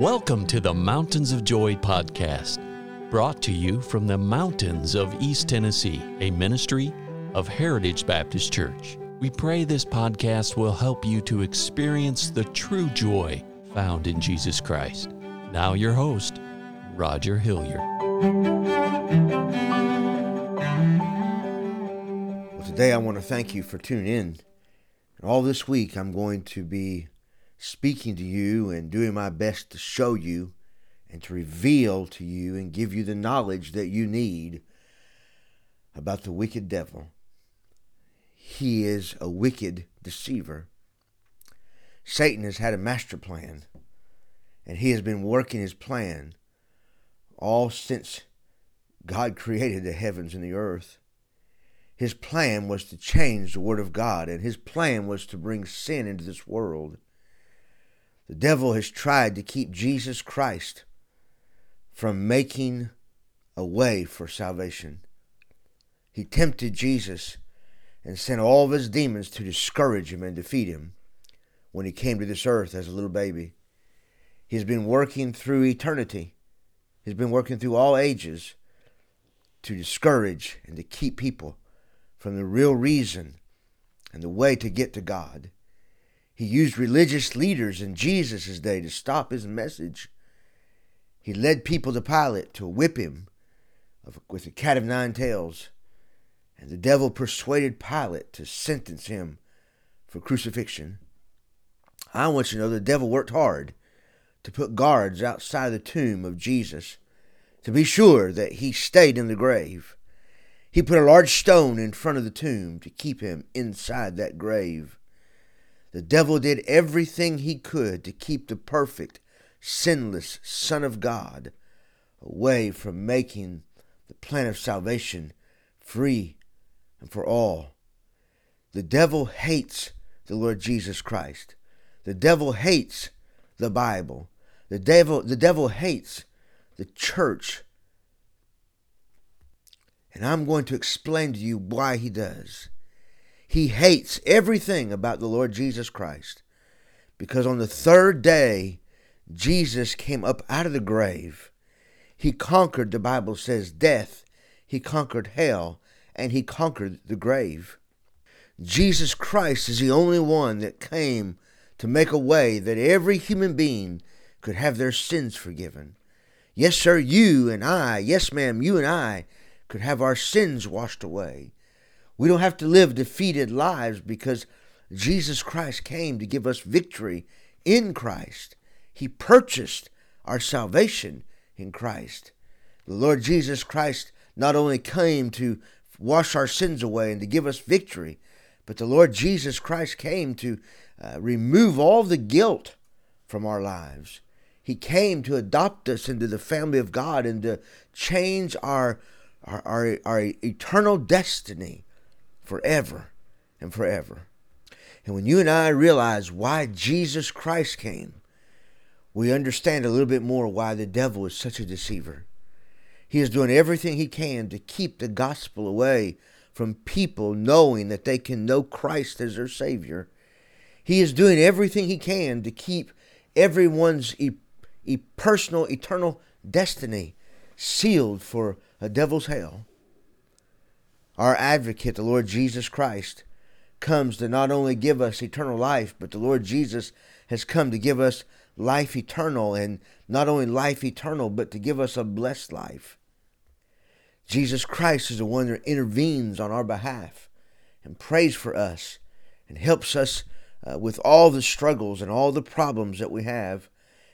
Welcome to the Mountains of Joy podcast, brought to you from the mountains of East Tennessee, a ministry of Heritage Baptist Church. We pray this podcast will help you to experience the true joy found in Jesus Christ. Now, your host, Roger Hilliard. Well, today I want to thank you for tuning in. And all this week, I'm going to be speaking to you and doing my best to show you and to reveal to you and give you the knowledge that you need about the wicked devil. He is a wicked deceiver. Satan has had a master plan, and he has been working his plan all since God created the heavens and the earth. His plan was to change the Word of God, and his plan was to bring sin into this world. The devil has tried to keep Jesus Christ from making a way for salvation. He tempted Jesus and sent all of his demons to discourage him and defeat him when he came to this earth as a little baby. He's been working through eternity. He's been working through all ages to discourage and to keep people from the real reason and the way to get to God. He used religious leaders in Jesus' day to stop his message. He led people to Pilate to whip him with a cat of nine tails, and the devil persuaded Pilate to sentence him for crucifixion. I want you to know the devil worked hard to put guards outside the tomb of Jesus to be sure that he stayed in the grave. He put a large stone in front of the tomb to keep him inside that grave. The devil did everything he could to keep the perfect, sinless Son of God away from making the plan of salvation free and for all. The devil hates the Lord Jesus Christ. The devil hates the Bible. The devil, the devil hates the church and I'm going to explain to you why he does. He hates everything about the Lord Jesus Christ because on the third day, Jesus came up out of the grave. He conquered, the Bible says, death. He conquered hell and he conquered the grave. Jesus Christ is the only one that came to make a way that every human being could have their sins forgiven. Yes, sir, you and I, yes, ma'am, you and I could have our sins washed away. We don't have to live defeated lives because Jesus Christ came to give us victory in Christ. He purchased our salvation in Christ. The Lord Jesus Christ not only came to wash our sins away and to give us victory, but the Lord Jesus Christ came to uh, remove all the guilt from our lives. He came to adopt us into the family of God and to change our our, our, our eternal destiny forever and forever. And when you and I realize why Jesus Christ came, we understand a little bit more why the devil is such a deceiver. He is doing everything he can to keep the gospel away from people knowing that they can know Christ as their Savior. He is doing everything he can to keep everyone's e- e- personal, eternal destiny sealed for a devil's hell. Our advocate, the Lord Jesus Christ, comes to not only give us eternal life, but the Lord Jesus has come to give us life eternal, and not only life eternal, but to give us a blessed life. Jesus Christ is the one that intervenes on our behalf and prays for us and helps us uh, with all the struggles and all the problems that we have.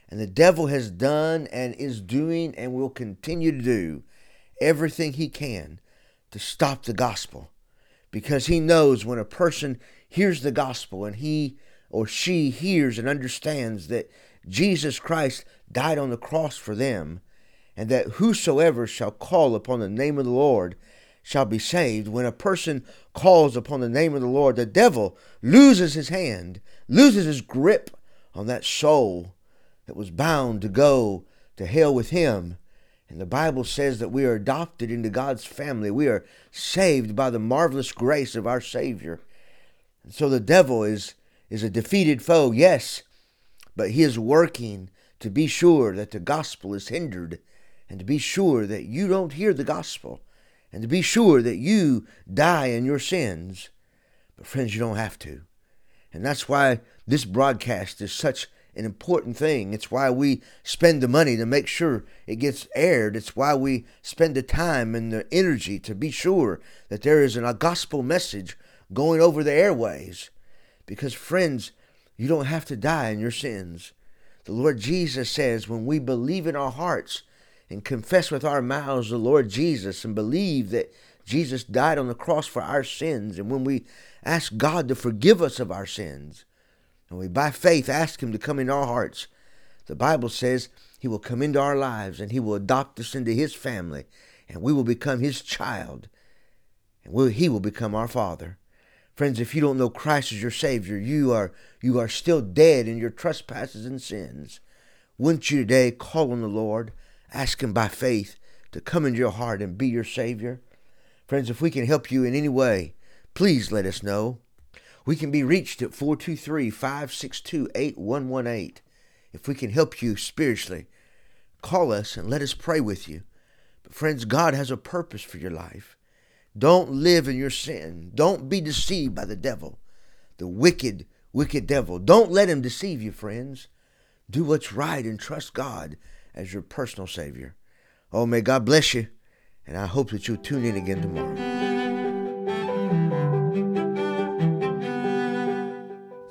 And the devil has done and is doing and will continue to do everything he can to stop the gospel because he knows when a person hears the gospel and he or she hears and understands that Jesus Christ died on the cross for them and that whosoever shall call upon the name of the Lord shall be saved. When a person calls upon the name of the Lord, the devil loses his hand, loses his grip on that soul that was bound to go to hell with him and the Bible says that we are adopted into God's family. We are saved by the marvelous grace of our Savior. And so the devil is, is a defeated foe, yes, but he is working to be sure that the gospel is hindered, and to be sure that you don't hear the gospel, and to be sure that you die in your sins. But, friends, you don't have to. And that's why this broadcast is such an important thing. It's why we spend the money to make sure it gets aired. It's why we spend the time and the energy to be sure that there is a gospel message going over the airways. Because, friends, you don't have to die in your sins. The Lord Jesus says when we believe in our hearts and confess with our mouths the Lord Jesus and believe that Jesus died on the cross for our sins, and when we ask God to forgive us of our sins, and we by faith ask Him to come into our hearts, the Bible says He will come into our lives and He will adopt us into His family, and we will become His child, and we He will become our Father. Friends, if you don't know Christ as your Savior, you are you are still dead in your trespasses and sins. Wouldn't you today call on the Lord, ask Him by faith to come into your heart and be your Savior? Friends, if we can help you in any way, please let us know. We can be reached at 423 562 8118. If we can help you spiritually, call us and let us pray with you. But, friends, God has a purpose for your life. Don't live in your sin. Don't be deceived by the devil, the wicked, wicked devil. Don't let him deceive you, friends. Do what's right and trust God as your personal Savior. Oh, may God bless you, and I hope that you'll tune in again tomorrow.